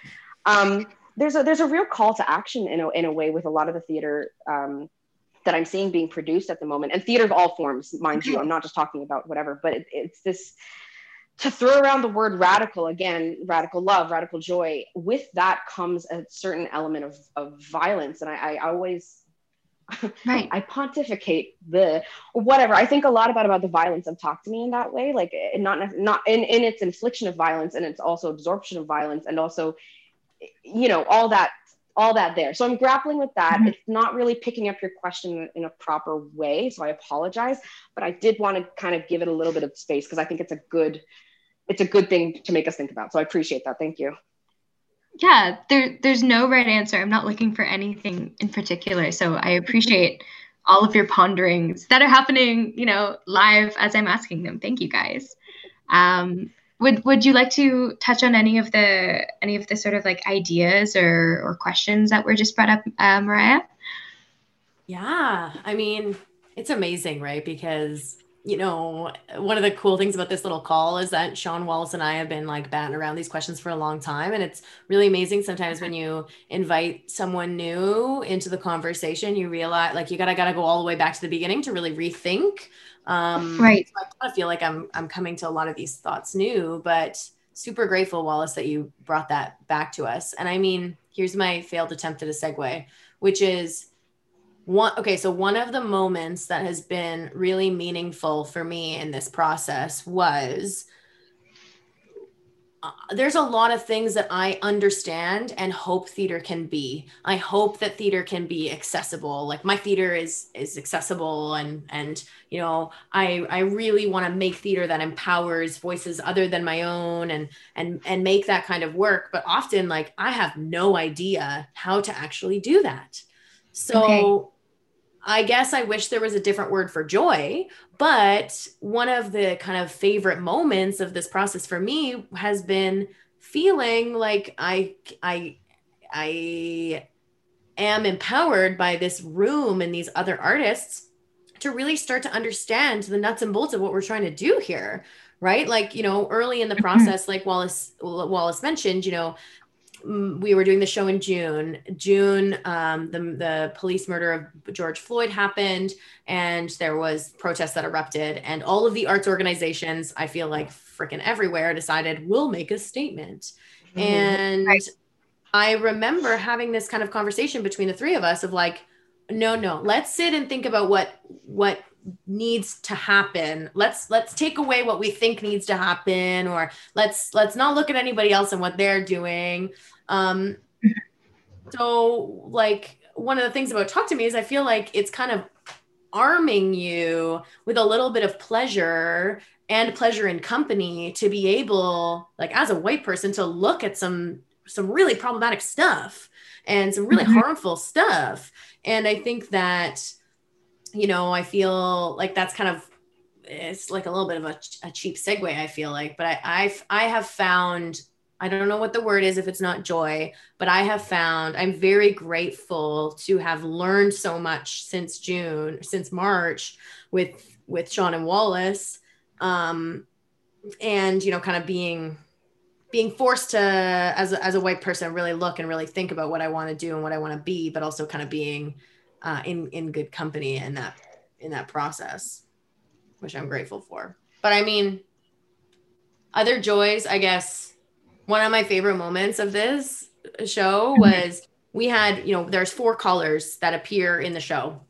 Um, there's a there's a real call to action in a, in a way with a lot of the theater um, that I'm seeing being produced at the moment, and theater of all forms, mind you. I'm not just talking about whatever, but it, it's this to throw around the word radical again, radical love, radical joy. With that comes a certain element of, of violence, and I, I always right. I pontificate the whatever. I think a lot about about the violence of talk to me in that way like not not in, in its infliction of violence and it's also absorption of violence and also you know all that all that there. So i'm grappling with that. Mm-hmm. it's not really picking up your question in a proper way so i apologize but i did want to kind of give it a little bit of space because i think it's a good it's a good thing to make us think about so i appreciate that. Thank you yeah there there's no right answer. I'm not looking for anything in particular. So i appreciate all of your ponderings that are happening you know live as i'm asking them. Thank you guys. Um, would would you like to touch on any of the any of the sort of like ideas or or questions that were just brought up uh, mariah? Yeah i mean it's amazing right? Because you know, one of the cool things about this little call is that Sean Wallace and I have been like batting around these questions for a long time. And it's really amazing sometimes when you invite someone new into the conversation, you realize like you gotta gotta go all the way back to the beginning to really rethink. Um right. So I kind of feel like I'm I'm coming to a lot of these thoughts new, but super grateful, Wallace, that you brought that back to us. And I mean, here's my failed attempt at a segue, which is one okay so one of the moments that has been really meaningful for me in this process was uh, there's a lot of things that I understand and hope theater can be. I hope that theater can be accessible. Like my theater is is accessible and and you know, I I really want to make theater that empowers voices other than my own and and and make that kind of work, but often like I have no idea how to actually do that. So okay. I guess I wish there was a different word for joy, but one of the kind of favorite moments of this process for me has been feeling like I I I am empowered by this room and these other artists to really start to understand the nuts and bolts of what we're trying to do here right like you know early in the mm-hmm. process like wallace wallace mentioned you know we were doing the show in June. June, um, the the police murder of George Floyd happened, and there was protests that erupted, and all of the arts organizations, I feel like freaking everywhere, decided we'll make a statement. Mm-hmm. And right. I remember having this kind of conversation between the three of us of like, no, no, let's sit and think about what what needs to happen let's let's take away what we think needs to happen or let's let's not look at anybody else and what they're doing um, so, like, one of the things about Talk to Me is I feel like it's kind of arming you with a little bit of pleasure and pleasure in company to be able, like, as a white person, to look at some some really problematic stuff and some really mm-hmm. harmful stuff. And I think that, you know, I feel like that's kind of it's like a little bit of a, a cheap segue. I feel like, but I I've I have found I don't know what the word is if it's not joy, but I have found I'm very grateful to have learned so much since June, since March with with Sean and Wallace. Um, and you know, kind of being being forced to as a, as a white person really look and really think about what I want to do and what I want to be, but also kind of being uh, in in good company in that in that process, which I'm grateful for. But I mean, other joys, I guess one of my favorite moments of this show mm-hmm. was we had, you know, there's four colors that appear in the show.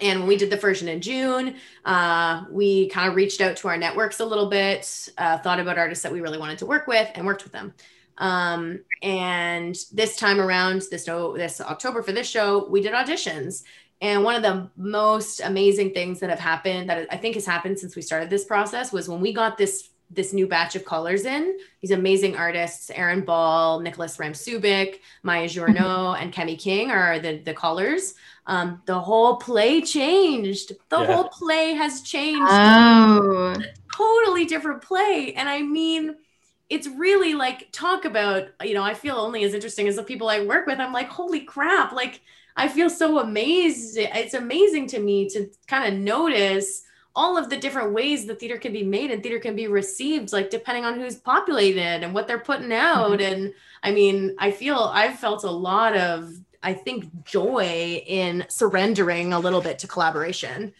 And when we did the version in June, uh, we kind of reached out to our networks a little bit, uh, thought about artists that we really wanted to work with, and worked with them. Um, and this time around, this this October for this show, we did auditions. And one of the most amazing things that have happened, that I think has happened since we started this process, was when we got this this new batch of colors in. These amazing artists, Aaron Ball, Nicholas Ramsubik, Maya Journeau, and Kemi King are the, the colors. Um, the whole play changed. The Yeah. whole play has changed Oh. totally different play. And I mean, it's really like talk about, you know, I feel only as interesting as the people I work with. I'm like, holy crap, like I feel so amazed. It's amazing to me to kind of notice all of the different ways the theater can be made and theater can be received, like depending on who's populated and what they're putting out. Mm-hmm. And I mean, I feel I've felt a lot of, I think, joy in surrendering a little bit to collaboration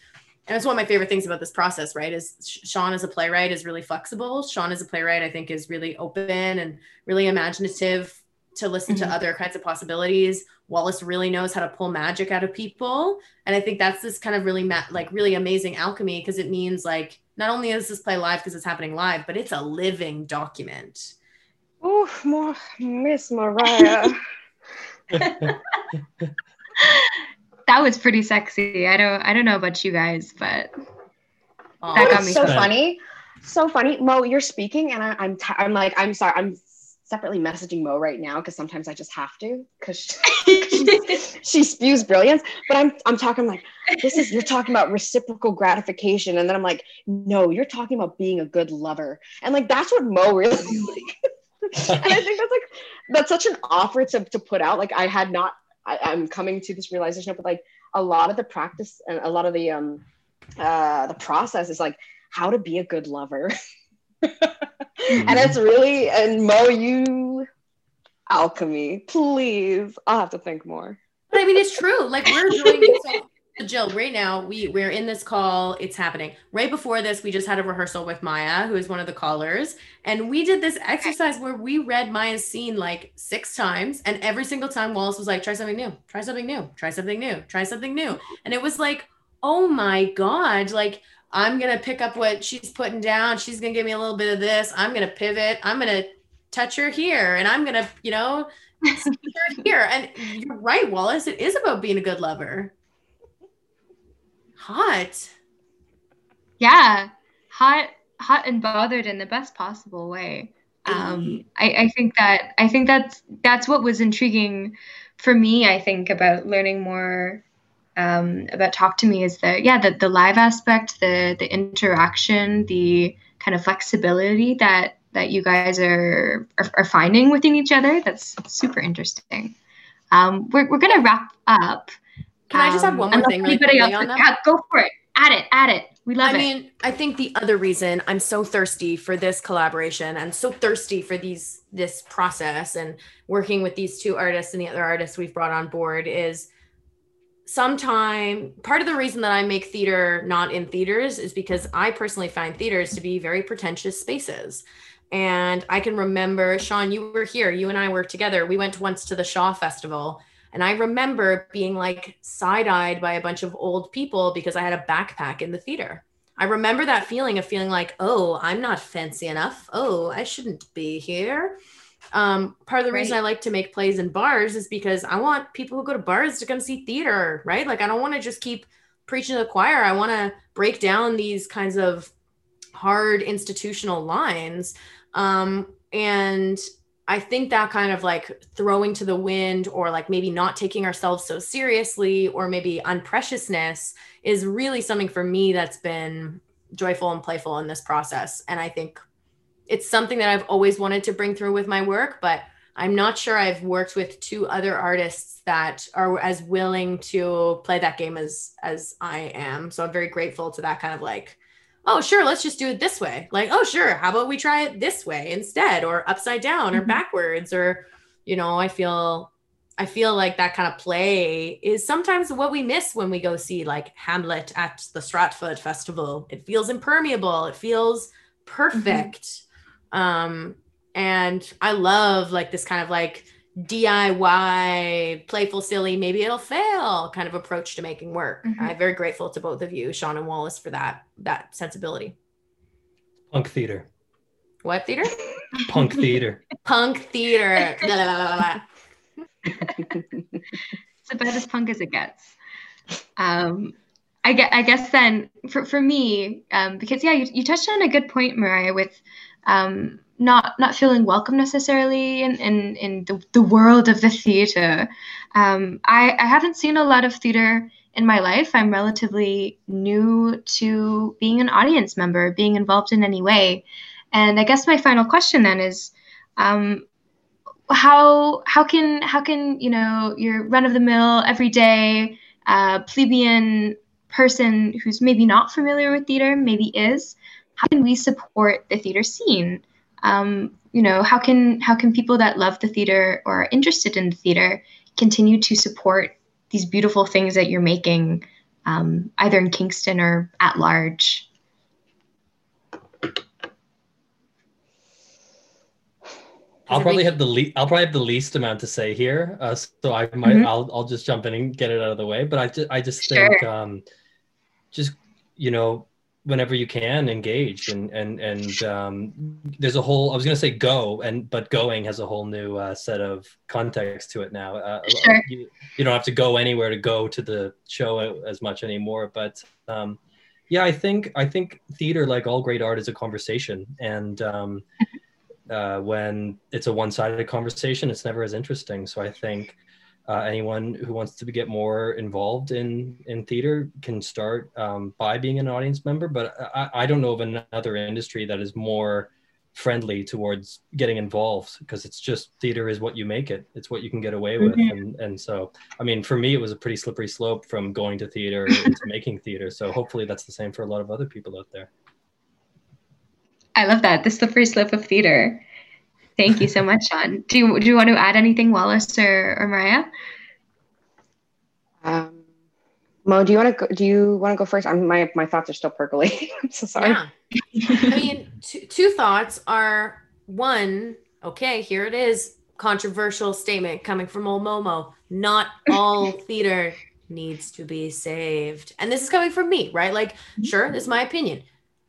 and it's one of my favorite things about this process right is sean as a playwright is really flexible sean as a playwright i think is really open and really imaginative to listen Mhm. to other kinds of possibilities wallace really knows how to pull magic out of people and i think that's this kind of really ma- like really amazing alchemy because it means like not only is this play live because it's happening live but it's a living document Oh, more Miss Mariah. That was pretty sexy. I don't I don't know about you guys, but Aw. That got me so funny. So funny. Mo, you're speaking, and I, I'm t- I'm like I'm sorry. I'm separately messaging Mo right now because sometimes I just have to because she, she spews brilliance. But I'm I'm talking like this is you're talking about reciprocal gratification, and then I'm like, no, you're talking about being a good lover, and like that's what Mo really. Is. And I think that's like that's such an offer to to put out. Like I had not. I, I'm coming to this realization of like a lot of the practice and a lot of the um uh the process is like how to be a good lover. and it's really and Mo, you alchemy, please. I'll have to think more. But I mean, it's true. Like we're doing it. So, Jill, right now we we're in this call. It's happening. Right before this, we just had a rehearsal with Maya, who is one of the callers, and we did this exercise where we read Maya's scene like six times, and every single time Wallace was like, "Try something new. Try something new. Try something new. Try something new," and it was like, "Oh my god!" Like. I'm gonna pick up what she's putting down. She's gonna give me a little bit of this. I'm gonna pivot. I'm gonna touch her here, and I'm gonna, you know, here. And you're right, Wallace. It is about being a good lover. Hot. yeah, hot hot and bothered in the best possible way. Um, I, I think that I think that's that's what was intriguing for me. I think about learning more um, about Talk to Me is the yeah the, the live aspect, the the interaction, the kind of flexibility that that you guys are are, are finding within each other. That's super interesting. Um, we're we're gonna wrap up. Can I just have Um, one more thing really quickly else- on that? Yeah, go for it. Add it. Add it. We love I it. I mean, I think the other reason I'm so thirsty for this collaboration and so thirsty for these this process and working with these two artists and the other artists we've brought on board is sometime part of the reason that I make theater not in theaters is because I personally find theaters to be very pretentious spaces. And I can remember, Sean, you were here, you and I worked together. We went once to the Shaw Festival. And I remember being like side eyed by a bunch of old people because I had a backpack in the theater. I remember that feeling of feeling like, oh, I'm not fancy enough. Oh, I shouldn't be here. Um, part of the reason I like to make plays in bars is because I want people who go to bars to come see theater, right? Like, I don't want to just keep preaching to the choir. I want to break down these kinds of hard institutional lines. Um, and I think that kind of like throwing to the wind or like maybe not taking ourselves so seriously or maybe unpreciousness is really something for me that's been joyful and playful in this process. And I think it's something that I've always wanted to bring through with my work, but I'm not sure I've worked with two other artists that are as willing to play that game as as I am. So I'm very grateful to that kind of like oh sure let's just do it this way. Like oh sure how about we try it this way instead or upside down or Mhm. backwards or you know i feel i feel like that kind of play is sometimes what we miss when we go see like hamlet at the stratford festival. It feels impermeable. It feels perfect. Um and i love like this kind of like DIY, playful, silly, maybe it'll fail kind of approach to making work. Mhm. I'm very grateful to both of you, Sean and Wallace, for that that sensibility. Punk theater. What theater? Punk theater. Punk theater. La, la, la, la, la. it's about as punk as it gets. Um, I guess, I guess then for, for me, um, because yeah, you, you touched on a good point, Mariah, with um, not not feeling welcome necessarily in, in, in the, the world of the theater. Um, I, I haven't seen a lot of theater in my life. I'm relatively new to being an audience member, being involved in any way. And I guess my final question then is, um, how how can how can you know your run of the mill everyday uh, plebeian person who's maybe not familiar with theater, maybe is, how can we support the theater scene? Um, you know, how can how can people that love the theater or are interested in the theater continue to support these beautiful things that you're making, um, either in Kingston or at large? I'll probably have the le- I'll probably have the least amount to say here, uh, so I might mm-hmm. I'll I'll just jump in and get it out of the way. But I just I just sure. think um, just you know whenever you can engage and and and um, there's a whole i was going to say go and but going has a whole new uh, set of context to it now. Uh, sure. you, you, don't have to go anywhere to go to the show as much anymore but um, yeah i think i think theater like all great art is a conversation. And um, uh, when it's a one-sided conversation it's never as interesting. So i think uh, anyone who wants to get more involved in in theater can start um, by being an audience member but I, I don't know of another industry that is more friendly towards getting involved because it's just theater is what you make it. It's what you can get away with. Mm-hmm. and and so i mean for me it was a pretty slippery slope from going to theater into making theater. So hopefully that's the same for a lot of other people out there. I love that. The slippery slope of theater Thank you so much, Sean. Do you, do you want to add anything, Wallace or, or Mariah? Um, Mo, do you want to go, do you want to go first? I'm, my my thoughts are still percolating. I'm so sorry. Yeah. I mean, two, two thoughts are one. Okay, here it is. Controversial statement coming from old Momo. Not all theater needs to be saved, and this is coming from me, right? Like, sure, this is my opinion.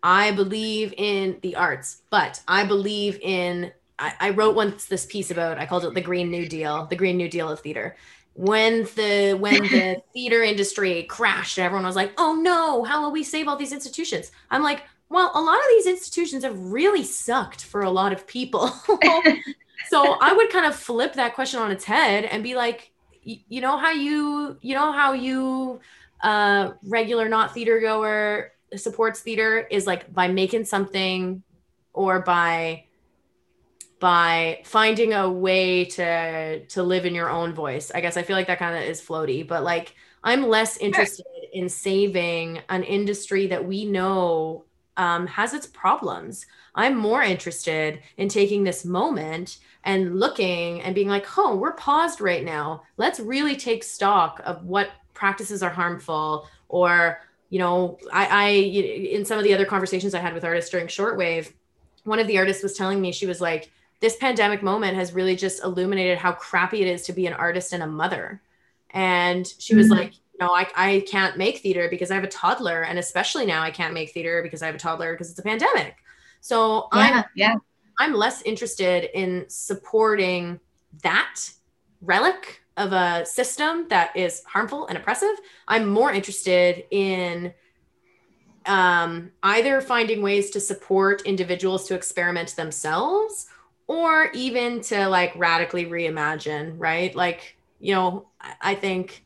I believe in the arts, but I believe in I, I wrote once this piece about I called it the Green New Deal, the Green New Deal of theater. When the when the theater industry crashed and everyone was like, "Oh no, how will we save all these institutions?" I'm like, well, a lot of these institutions have really sucked for a lot of people. so I would kind of flip that question on its head and be like, you know how you you know how you uh regular not theater goer supports theater is like by making something or by by finding a way to to live in your own voice. I guess I feel like that kind of is floaty, but like I'm less interested in saving an industry that we know um, has its problems. I'm more interested in taking this moment and looking and being like, oh, we're paused right now. Let's really take stock of what practices are harmful or you know I, I in some of the other conversations i had with artists during shortwave one of the artists was telling me she was like this pandemic moment has really just illuminated how crappy it is to be an artist and a mother. And she was mm-hmm. like, you know, I, I can't make theater because I have a toddler. And especially now I can't make theater because I have a toddler because it's a pandemic. So yeah, I'm, yeah. I'm less interested in supporting that relic of a system that is harmful and oppressive. I'm more interested in um, either finding ways to support individuals to experiment themselves or even to like radically reimagine, right? Like, you know, I think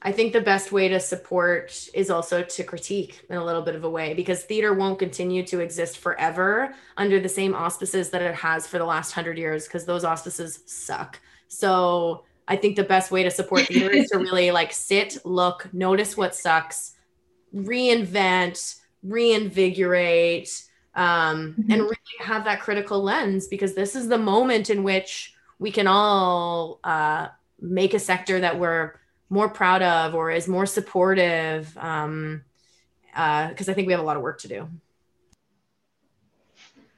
I think the best way to support is also to critique in a little bit of a way because theater won't continue to exist forever under the same auspices that it has for the last hundred years because those auspices suck. So I think the best way to support theater is to really like sit, look, notice what sucks, reinvent, reinvigorate, um, mm-hmm. and really have that critical lens because this is the moment in which we can all uh, make a sector that we're more proud of or is more supportive um, because uh, I think we have a lot of work to do.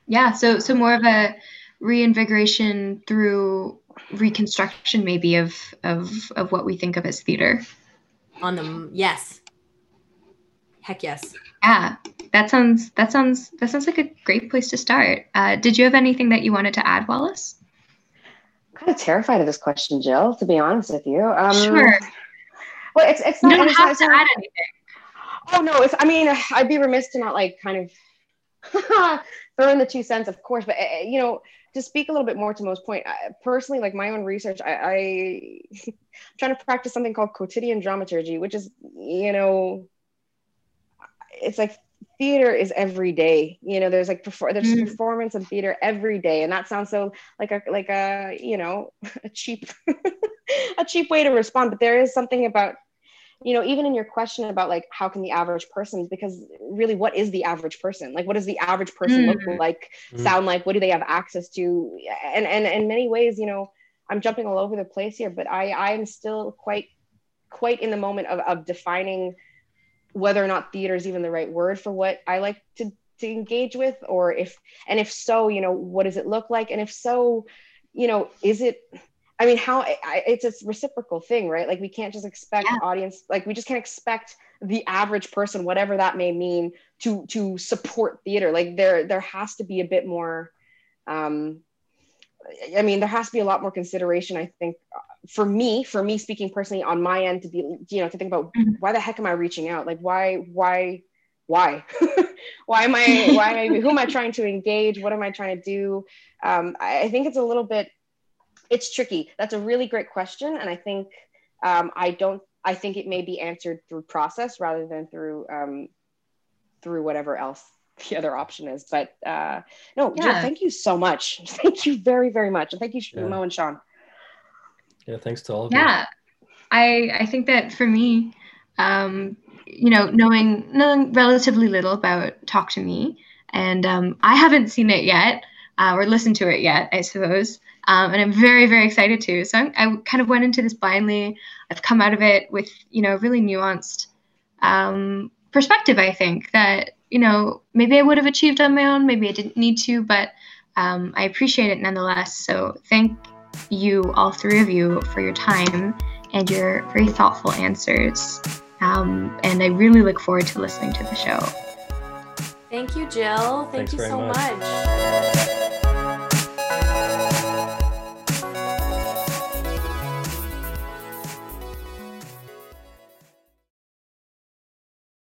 Yeah, so so more of a reinvigoration through reconstruction, maybe of of of what we think of as theater. On the yes, heck yes. Yeah, that sounds that sounds that sounds like a great place to start. Uh, did you have anything that you wanted to add, Wallace? I'm kind of terrified of this question, Jill. To be honest with you, um, sure. Well, it's it's not. You don't it's have not, to add anything. Oh no, it's. I mean, I'd be remiss to not like kind of throw in the two cents, of course. But uh, you know, to speak a little bit more to Mo's point, I, personally, like my own research, I, I am trying to practice something called quotidian dramaturgy, which is, you know, it's like theater is every day. You know, there's like perfor- there's mm. performance and theater every day, and that sounds so like a like a you know a cheap a cheap way to respond. But there is something about you know even in your question about like how can the average person because really what is the average person like what does the average person mm. look like mm. sound like what do they have access to and and in many ways you know i'm jumping all over the place here but i i'm still quite quite in the moment of, of defining whether or not theater is even the right word for what i like to to engage with or if and if so you know what does it look like and if so you know is it I mean, how I, it's a reciprocal thing, right? Like we can't just expect yeah. audience, like we just can't expect the average person, whatever that may mean, to to support theater. Like there there has to be a bit more. Um, I mean, there has to be a lot more consideration. I think for me, for me speaking personally on my end, to be you know to think about mm-hmm. why the heck am I reaching out? Like why why why why am I why am I who am I trying to engage? What am I trying to do? Um, I, I think it's a little bit it's tricky. That's a really great question, and I think um, I don't. I think it may be answered through process rather than through um, through whatever else the other option is. But uh, no, yeah. Jill, thank you so much. Thank you very very much, and thank you, yeah. Mo and Sean. Yeah, thanks to all of yeah. you. Yeah, I I think that for me, um, you know, knowing knowing relatively little about Talk to Me, and um, I haven't seen it yet uh, or listened to it yet, I suppose. Um, and I'm very, very excited to. So I'm, i kind of went into this blindly. I've come out of it with, you know, really nuanced um, perspective. I think that you know maybe I would have achieved on my own, maybe I didn't need to, but um, I appreciate it nonetheless. So thank you, all three of you, for your time and your very thoughtful answers. Um, and I really look forward to listening to the show. Thank you, Jill. Thank Thanks you so much. much.